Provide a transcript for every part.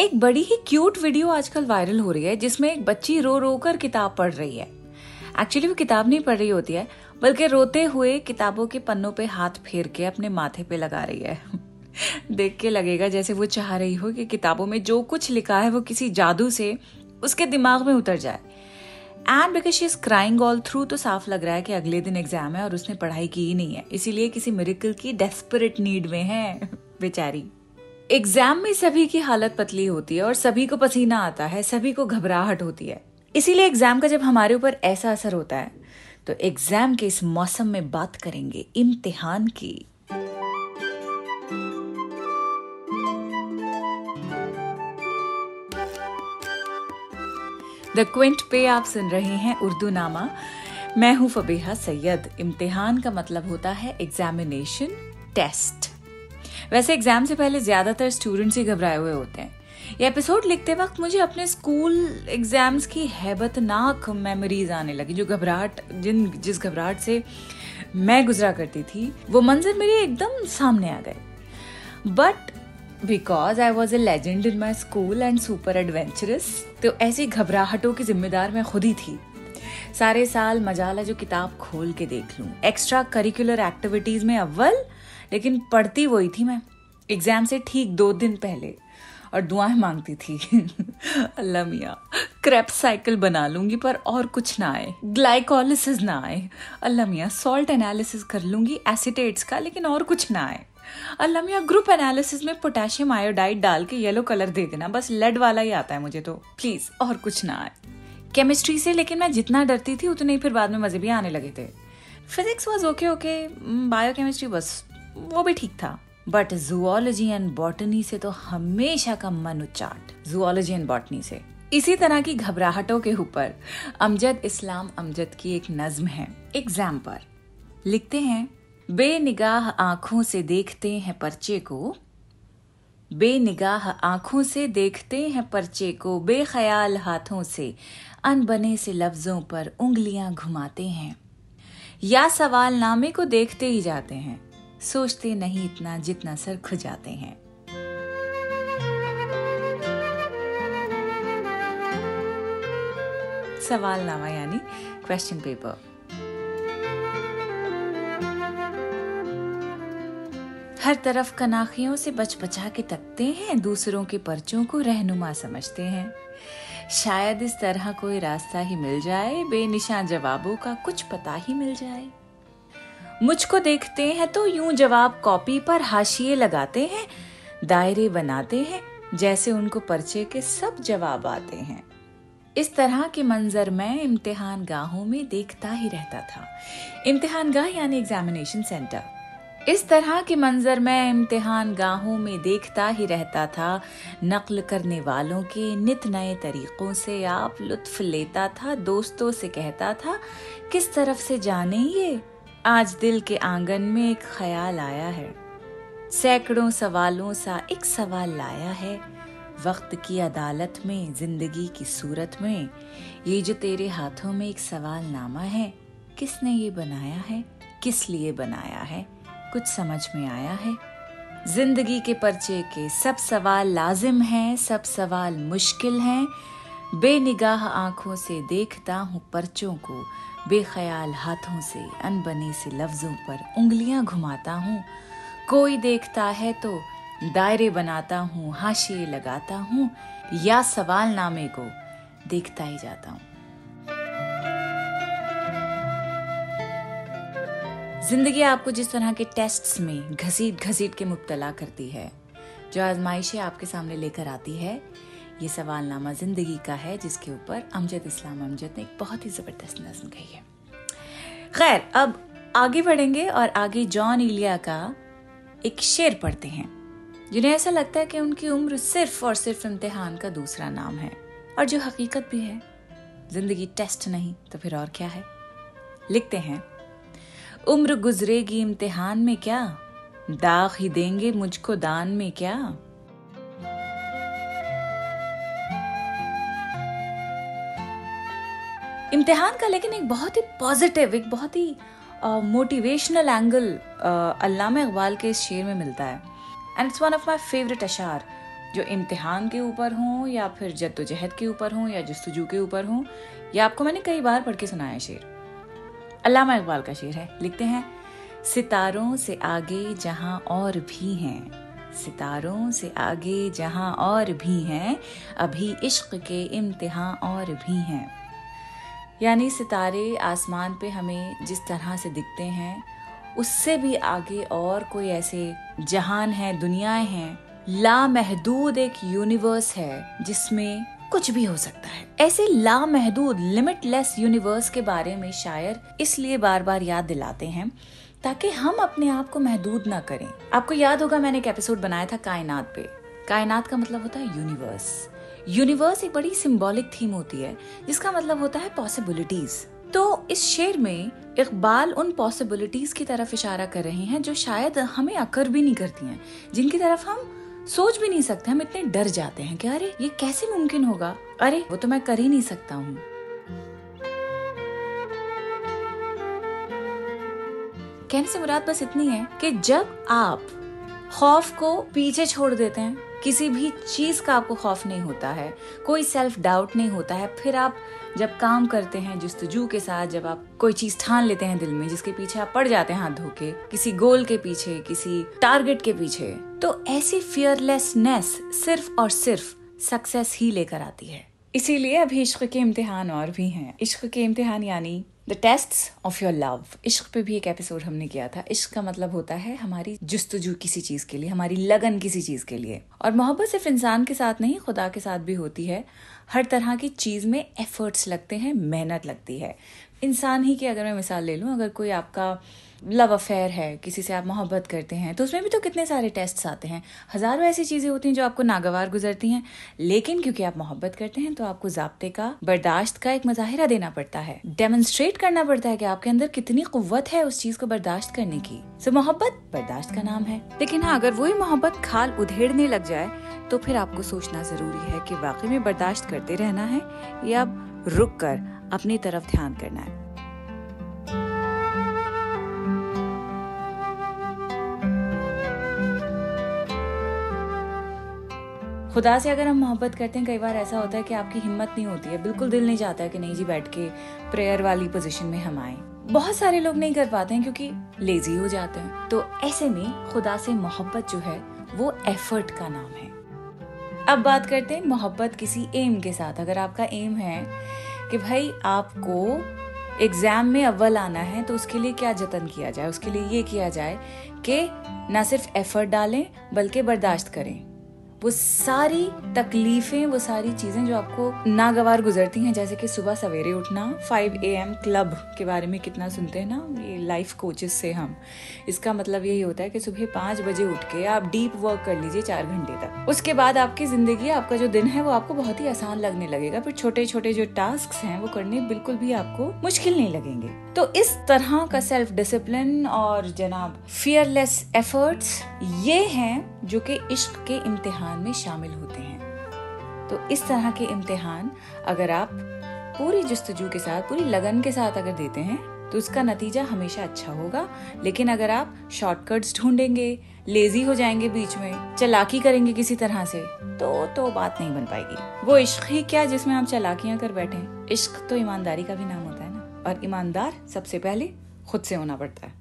एक बड़ी ही क्यूट वीडियो आजकल वायरल हो रही है, जिसमें एक बच्ची रो रो कर किताब पढ़ रही है। एक्चुअली वो किताब नहीं पढ़ रही होती है, बल्कि रोते हुए किताबों के पन्नों पे हाथ फेर के अपने माथे पे लगा रही है। देख के लगेगा जैसे वो चाह रही हो कि किताबों में जो कुछ लिखा है, वो किसी जादू से उसके दिमाग में उतर जाए। And because she is crying all through तो साफ़ लग रहा है कि अगले दिन एग्ज़ाम है और उसने पढ़ाई की ही नहीं है। इसीलिए किसी मेरिकल की डेस्परेट नीड में है, बेचारी। एग्ज़ाम में सभी की हालत पतली होती है और सभी को पसीना आता है, सभी को घबराहट होती है। इसीलिए एग्ज़ाम का जब हमारे ऊपर ऐसा असर होता है तो एग्ज़ाम के इस मौसम में बात करेंगे इम्तिहान की। द क्विंट पे आप सुन रहे हैं उर्दू नामा मैं हूँ फबीहा सैयद। इम्तिहान का मतलब होता है एग्जामिनेशन टेस्ट वैसे एग्ज़ाम से पहले ज़्यादातर स्टूडेंट्स ही घबराए हुए होते हैं। ये एपिसोड लिखते वक्त मुझे अपने स्कूल एग्ज़ाम्स की हैबतनाक मेमोरीज आने लगी, जो घबराहट, जिन, जिस घबराहट से मैं गुजरा करती थी, वो मंजर मेरे एकदम सामने आ गए। But because I was a legend in my school and super adventurous तो ऐसी घबराहटों की जिम्मेदार मैं खुद ही थी। सारे साल मजाला जो किताब खोल के देख लूँ एक्स्ट्रा करिकुलर एक्टिविटीज़ में अव्वल लेकिन पढ़ती वही थी मैं। एग्ज़ाम से ठीक दो दिन पहले और दुआएँ मांगती थी। अल्लाह मियाँ क्रैप साइकिल बना लूँगी पर और कुछ ना आए। ग्लाइकोलिसिस ना आए। अल्लाह मियाँ सॉल्ट एनालिसिस कर लूँगी एसिटेट्स का, लेकिन और कुछ ना आए। अल्लाह मियाँ ग्रुप एनालिसिस में पोटेशियम आयोडाइड डाल के येलो कलर दे देना। बस लेड वाला ही आता है मुझे तो। प्लीज़ और कुछ ना आए। केमिस्ट्री से लेकिन मैं जितना डरती थी, उतने ही फिर बाद में मज़े भी आने लगे थे। Physics was okay okay bio chemistry बस। वो भी ठीक था। बट जुआलॉजी एंड बॉटनी से तो हमेशा का मन उच्चाट। जुआलॉजी एंड बॉटनी से। इसी तरह की घबराहटों के ऊपर अमजद इस्लाम अमजद की एक नज्म है। एग्ज़ाम पर लिखते हैं, बेनिगाह आँखों से देखते हैं पर्चे को। बेनिगाह आँखों से देखते हैं पर्चे को। बेख्याल हाथों से। अनबने से लफ्जों पर उंगलियाँ घुमाते हैं। या सवाल नामे को देखते ही जाते हैं। सोचते नहीं इतना जितना सर खुजाते हैं। सवाल नामा यानी क्वेश्चन पेपर हर तरफ़ कनाखियों से बच बचा के तकते हैं, दूसरों के पर्चों को रहनुमा समझते हैं। शायद इस तरह कोई रास्ता ही मिल जाए, बेनिशान जवाबों का कुछ पता ही मिल जाए। मुझको देखते हैं तो यूँ जवाब कॉपी पर हाशिए लगाते हैं, दायरे बनाते हैं, जैसे उनको पर्चे के सब जवाब आते हैं। इस तरह के मंजर मैं इम्तिहान गाहों में देखता ही रहता था। इम्तिहान गाह यानी एग्जामिनेशन सेंटर इस तरह के मंजर मैं इम्तिहान गाहों में देखता ही रहता था, नकल करने वालों के नित नए तरीकों से आप लुत्फ लेता था, दोस्तों से कहता था, किस तरफ़ से जाने ये आज दिल के आँगन में एक ख्याल आया है। सैकड़ों सवालों सा एक सवाल लाया है। वक्त की अदालत में, ज़िंदगी की सूरत में, ये जो तेरे हाथों में एक सवाल नामा है, किसने ये बनाया है? किस लिए बनाया है? कुछ समझ में आया है? ज़िंदगी के पर्चे के सब सवाल लाजिम हैं, सब सवाल मुश्किल हैं। बेनिगाह आँखों से देखता हूँ पर्चों को बेख्याल हाथों से, अनबने से लफ्जों पर उंगलियाँ घुमाता हूँ। कोई देखता है तो दायरे बनाता हूँ, हाशिए लगाता हूँ, या सवाल नामे को देखता ही जाता हूँ। ज़िंदगी आपको जिस तरह के टेस्ट्स में घसीट घसीट के मुबतला करती है, जो आजमाइशें आपके सामने लेकर आती है ये सवालनामा ज़िंदगी का है, जिसके ऊपर अमजद इस्लाम अमजद ने एक बहुत ही ज़बरदस्त नज्म कही है। खैर, अब आगे बढ़ेंगे और आगे जॉन इलिया का एक शेर पढ़ते हैं, जिन्हें ऐसा लगता है कि उनकी उम्र सिर्फ़ और सिर्फ़ इम्तिहान का दूसरा नाम है, और जो हकीकत भी है। ज़िंदगी टेस्ट नहीं तो फिर और क्या है? लिखते हैं, उम्र गुजरेगी इम्तिहान में क्या? दाग ही देंगे मुझको दान में क्या? इम्तिहान का लेकिन एक बहुत ही पॉजिटिव एक बहुत ही मोटिवेशनल एंगल अल्लामा इकबाल के इस शेर में मिलता है। And it's one of my favourite अशार जो इम्तिहान के ऊपर हों या फिर जद्दोजहद के ऊपर हों या जस्तजू के ऊपर हों, या आपको मैंने कई बार पढ़ के सुनाया शेर। अल्लामा इकबाल का शेर है। लिखते हैं, सितारों से आगे जहाँ और भी हैं, सितारों से आगे जहाँ और भी हैं, अभी इश्क के इम्तिहान और भी हैं। यानी सितारे आसमान पे हमें जिस तरह से दिखते हैं, उससे भी आगे और कोई ऐसे जहान है, दुनियाएँ हैं, लामहदूद एक यूनिवर्स है, जिसमें कुछ भी हो सकता है। ऐसे लामहदूद लिमिटलेस यूनिवर्स के बारे में शायर इसलिए बार बार याद दिलाते हैं, ताकि हम अपने आप को महदूद ना करें। आपको याद होगा मैंने एक एपिसोड बनाया था कायनात पे। कायनात का मतलब होता है यूनिवर्स यूनिवर्स एक बड़ी सिंबॉलिक थीम होती है, जिसका मतलब होता है पॉसिबिलिटीज तो इस शेर में इकबाल उन पॉसिबिलिटीज की तरफ़ इशारा कर रहे हैं, जो शायद हमें अकर भी नहीं करती हैं, जिनकी तरफ़ हम सोच भी नहीं सकते, हम इतने डर जाते हैं कि अरे, ये कैसे मुमकिन होगा? अरे, वो तो मैं कर ही नहीं सकता हूँ। कहने से मुराद बस इतनी है कि जब आप खौफ को पीछे छोड़ देते हैं किसी भी चीज़ का आपको खौफ नहीं होता है, कोई सेल्फ डाउट नहीं होता है। फिर आप जब काम करते हैं जस्तजू के साथ, जब आप कोई चीज़ ठान लेते हैं दिल में, जिसके पीछे आप पड़ जाते हैं हाथ धो के किसी गोल के पीछे, किसी टारगेट के पीछे तो ऐसी फियरलेसनेस सिर्फ़ और सिर्फ़ सक्सेस ही लेकर आती है। इसीलिए अभी इश्क के इम्तिहान और भी हैं। इश्क के इम्तिहान यानी the test of your love इश्क पे भी एक एपिसोड हमने किया था। इश्क का मतलब होता है हमारी जस्तजू किसी चीज़ के लिए, हमारी लगन किसी चीज़ के लिए। और मोहब्बत सिर्फ़ इंसान के साथ नहीं, खुदा के साथ भी होती है। हर तरह की चीज़ में एफर्ट्स लगते हैं, मेहनत लगती है। इंसान ही की अगर मैं मिसाल ले लूँ, अगर कोई आपका लव अफेयर है, किसी से आप मोहब्बत करते हैं तो उसमें भी तो कितने सारे टेस्ट आते हैं। हज़ारों ऐसी चीज़ें होती हैं जो आपको नागवार गुजरती हैं, लेकिन क्योंकि आप मोहब्बत करते हैं तो आपको जबते का, बर्दाश्त का एक मुजाहरा देना पड़ता है। डेमोन्स्ट्रेट करना पड़ता है कि आपके अंदर कितनी कुत है उस चीज़ को बर्दाश्त करने की। सो मोहब्बत बर्दाश्त का नाम है। लेकिन हाँ अगर वही मोहब्बत खाल उधेड़ने लग जाए तो फिर आपको सोचना ज़रूरी है कि वाकई में बर्दाश्त करते रहना है या रुक कर अपनी तरफ़ ध्यान करना है। खुदा से अगर हम मोहब्बत करते हैं, कई बार ऐसा होता है कि आपकी हिम्मत नहीं होती है। बिल्कुल दिल नहीं चाहता कि नहीं जी, बैठ के प्रेयर वाली पोजीशन में हम आए। बहुत सारे लोग नहीं कर पाते हैं क्योंकि लेजी हो जाते हैं। तो ऐसे में खुदा से मोहब्बत जो है, वो एफर्ट का नाम है। अब बात करते हैं मोहब्बत किसी एम के साथ। अगर आपका एम है कि भाई आपको एग्ज़ाम में अव्वल आना है तो उसके लिए क्या जतन किया जाए? उसके लिए ये किया जाए कि ना सिर्फ़ एफर्ट डालें, बल्कि बर्दाश्त करें। वो सारी तकलीफें, वो सारी चीज़ें जो आपको नागवार गुजरती हैं, जैसे कि सुबह सवेरे उठना 5 ए एम क्लब के बारे में कितना सुनते हैं ना, ये लाइफ कोचेस से हम। इसका मतलब यही होता है कि सुबह पाँच बजे उठ के आप डीप वर्क कर लीजिए चार घंटे तक। उसके बाद आपकी ज़िंदगी, आपका जो दिन है, वो आपको बहुत ही आसान लगने लगेगा फिर छोटे छोटे जो टास्क हैं, वो करने बिल्कुल भी आपको मुश्किल नहीं लगेंगे। तो इस तरह का सेल्फ डिसिप्लिन और जनाब फियरलेस एफर्ट्स ये हैं जो कि इश्क के इम्तिहान में शामिल होते हैं। तो इस तरह के इम्तिहान अगर आप पूरी जस्तजू के साथ, पूरी लगन के साथ अगर देते हैं तो उसका नतीजा हमेशा अच्छा होगा। लेकिन अगर आप शॉर्टकट्स ढूंढेंगे लेजी हो जाएँगे बीच में, चलाकी करेंगे किसी तरह से तो तो बात नहीं बन पाएगी। वो इश्क ही क्या जिसमें आप चलाकियाँ कर बैठे इश्क तो ईमानदारी का भी नाम होता है। और ईमानदार सबसे पहले खुद से होना पड़ता है।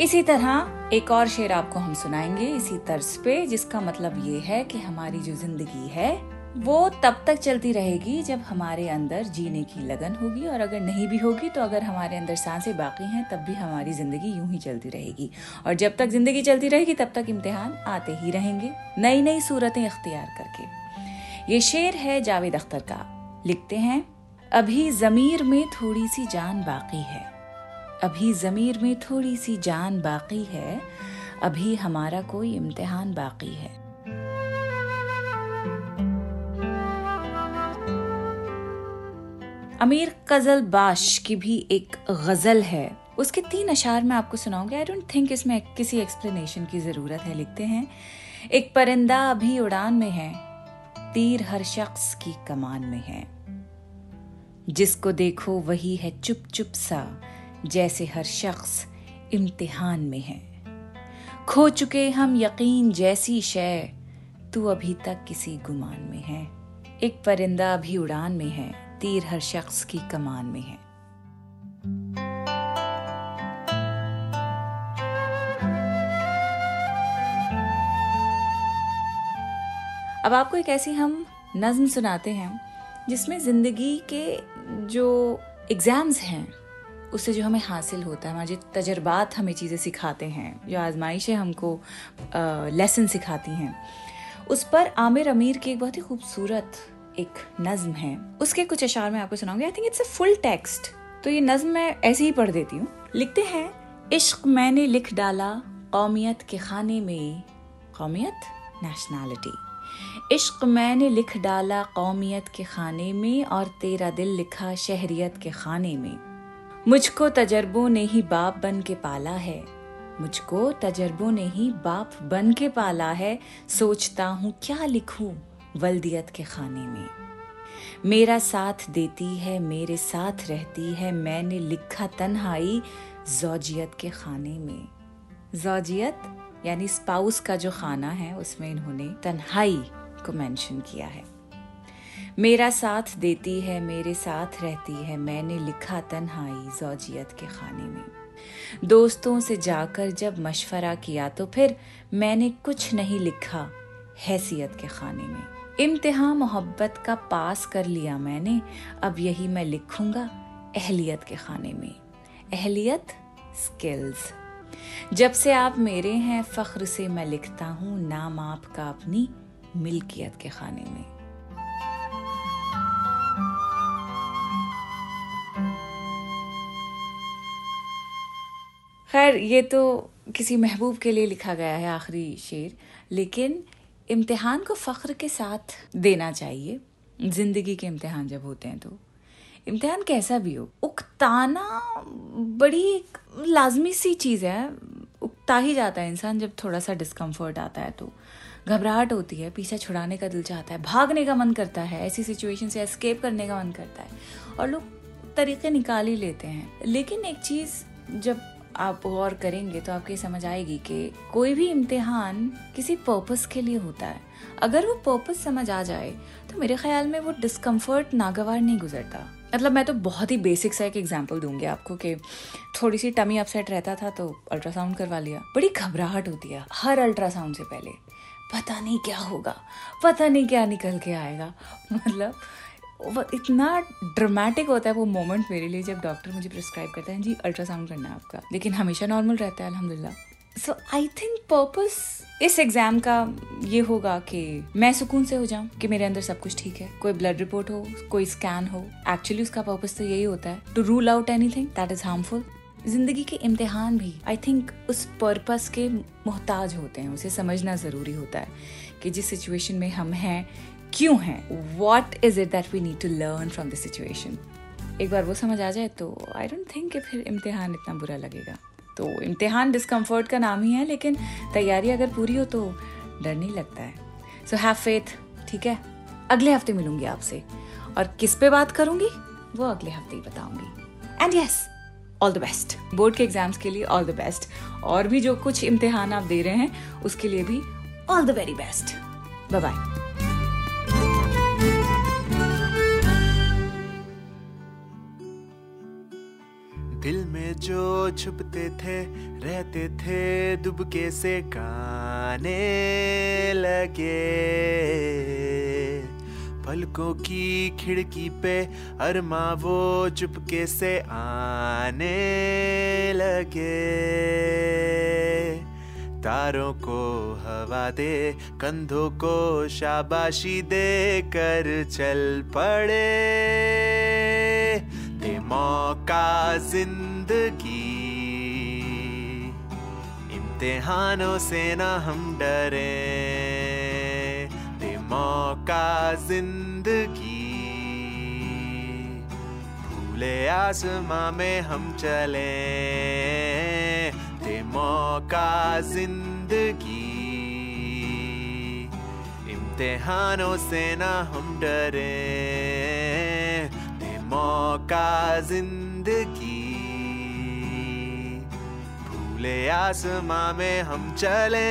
इसी तरह एक और शेर आपको हम सुनाएँगे इसी तर्ज पे, जिसका मतलब ये है कि हमारी जो ज़िंदगी है, वो तब तक चलती रहेगी जब हमारे अंदर जीने की लगन होगी और अगर नहीं भी होगी तो अगर हमारे अंदर साँसें बाकी हैं, तब भी हमारी ज़िंदगी यूँ ही चलती रहेगी। और जब तक ज़िंदगी चलती रहेगी, तब तक इम्तिहान आते ही रहेंगे। नई नई सूरतें अख्तियार करके। ये शेर है जावेद अख्तर का। लिखते हैं, अभी जमीर में थोड़ी सी जान बाकी है। अभी ज़मीर में थोड़ी सी जान बाकी है। अभी हमारा कोई इम्तिहान बाकी है। अमीर कजल बाश की भी एक गज़ल है। उसके तीन अशार में आपको सुनाऊँगी। आई डोंट थिंक इसमें किसी एक्सप्लेनेशन की ज़रूरत है। लिखते हैं, एक परिंदा अभी उड़ान में है। तीर हर शख्स की कमान में है। जिसको देखो वही है चुप चुप सा, जैसे हर शख्स इम्तिहान में है। खो चुके हम यकीन जैसी शय, तू अभी तक किसी गुमान में है। एक परिंदा अभी उड़ान में है, तीर हर शख्स की कमान में है। अब आपको एक ऐसी हम नज्म सुनाते हैं, जिसमें ज़िंदगी के जो एग्ज़ाम्स हैं, उससे जो हमें हासिल होता है, हमारे तजर्बात हमें चीज़ें सिखाते हैं, जो आजमाइशें हमको लेसन सिखाती हैं। उस पर आमिर अमीर की एक बहुत ही खूबसूरत एक नज्म है। उसके कुछ अशार में आपको सुनाऊँगी। I think it's a full text तो ये नज्म मैं ऐसे ही पढ़ देती हूँ। लिखते हैं, इश्क मैंने लिख डाला कौमियत के खाने में, कौमियत नेशनैलिटी इश्क मैंने लिख डाला कौमियत के खाने में और तेरा दिल लिखा शहरियत के खाने में। मुझको तजर्बों ने ही बाप बन के पाला है। मुझको तजर्बों ने ही बाप बन के पाला है। सोचता हूँ क्या लिखूं वल्दियत के खाने में। मेरा साथ देती है, मेरे साथ रहती है, मैंने लिखा तन्हाई जौजियत के खाने में। जौजियत यानी स्पाउस का जो खाना है, उसमें इन्होंने तन्हाई को मेंशन किया है। मेरा साथ देती है, मेरे साथ रहती है, मैंने लिखा तन्हाई जौजियत के खाने में। दोस्तों से जाकर जब मशवरा किया तो फिर मैंने कुछ नहीं लिखा हैसियत के खाने में। इम्तिहान मोहब्बत का पास कर लिया मैंने, अब यही मैं लिखूँगा अहलियत के खाने में। अहलियत स्किल्स। जब से आप मेरे हैं, फख्र से मैं लिखता हूँ, नाम आपका अपनी मिल्कियत के खाने में। खैर, ये तो किसी महबूब के लिए लिखा गया है आखिरी शेर, लेकिन इम्तिहान को फ़ख्र के साथ देना चाहिए। ज़िंदगी के इम्तिहान जब होते हैं तो। इम्तिहान कैसा भी हो, उकताना बड़ी एक लाजमी सी चीज़ है। उकता ही जाता है इंसान जब थोड़ा सा डिस्कम्फर्ट आता है तो। घबराहट होती है, पीछे छुड़ाने का दिल चाहता है, भागने का मन करता है, ऐसी सिचुएशन से एस्केप करने का मन करता है। और लोग तरीके निकाल ही लेते हैं। लेकिन एक चीज़ जब आप गौर करेंगे तो आपको समझ आएगी कि कोई भी इम्तिहान किसी पर्पस के लिए होता है। अगर वो पर्पस समझ आ जाए तो मेरे ख्याल में वो डिस्कम्फर्ट नागवार नहीं गुजरता। मतलब मैं तो बहुत ही बेसिक सा एक एग्जांपल दूँगी आपको कि थोड़ी सी टमी अपसेट रहता था तो अल्ट्रासाउंड करवा लिया। बड़ी घबराहट होती है, हर अल्ट्रासाउंड से पहले। पता नहीं क्या होगा, पता नहीं क्या निकल के आएगा। मतलब इतना ड्रामेटिक होता है वो मोमेंट मेरे लिए जब डॉक्टर मुझे प्रिस्क्राइब करता है, जी अल्ट्रासाउंड करना है आपका। लेकिन हमेशा नॉर्मल रहता है अलहमदिल्ला सो आई थिंक पर्पस इस एग्ज़ाम का ये होगा कि मैं सुकून से हो जाऊँ कि मेरे अंदर सब कुछ ठीक है। कोई ब्लड रिपोर्ट हो, कोई स्कैन हो। एक्चुअली उसका पर्पस तो यही होता है to rule out anything that is harmful ज़िंदगी के इम्तिहान भी आई थिंक उस पर्पस के मोहताज होते हैं, उसे समझना ज़रूरी होता है कि जिस सिचुएशन में हम हैं, क्यों हैं? What is it that we need to learn from the situation एक बार वो समझ आ जाए तो आई डोंट थिंक कि फिर इम्तिहान इतना बुरा लगेगा। तो इम्तिहान डिस्कम्फर्ट का नाम ही है, लेकिन तैयारी अगर पूरी हो तो डर नहीं लगता है। सो हैव फेथ ठीक है? अगले हफ़्ते मिलूँगी आपसे। और किस पे बात करूँगी? वो अगले हफ़्ते ही बताऊँगी। And yes all the best board के एग्ज़ाम्स के लिए ऑल द बेस्ट और भी जो कुछ इम्तिहान आप दे रहे हैं, उसके लिए भी all the very best bye bye दिल में जो छुपते थे, रहते थे दुबके से गाने लगे। पलकों की खिड़की पे अरमा वो चुपके से आने लगे। तारों को हवा दे, कंधों को शाबाशी दे, कर चल पड़े। दे मौका ज़िंदगी। इम्तिहानों से ना हम डरे। मौका ज़िंदगी। भूले आसमां में हम चले, दे मौका ज़िंदगी। इम्तिहानों से ना हम डरे मौका ज़िंदगी। खुले आसमां में हम चले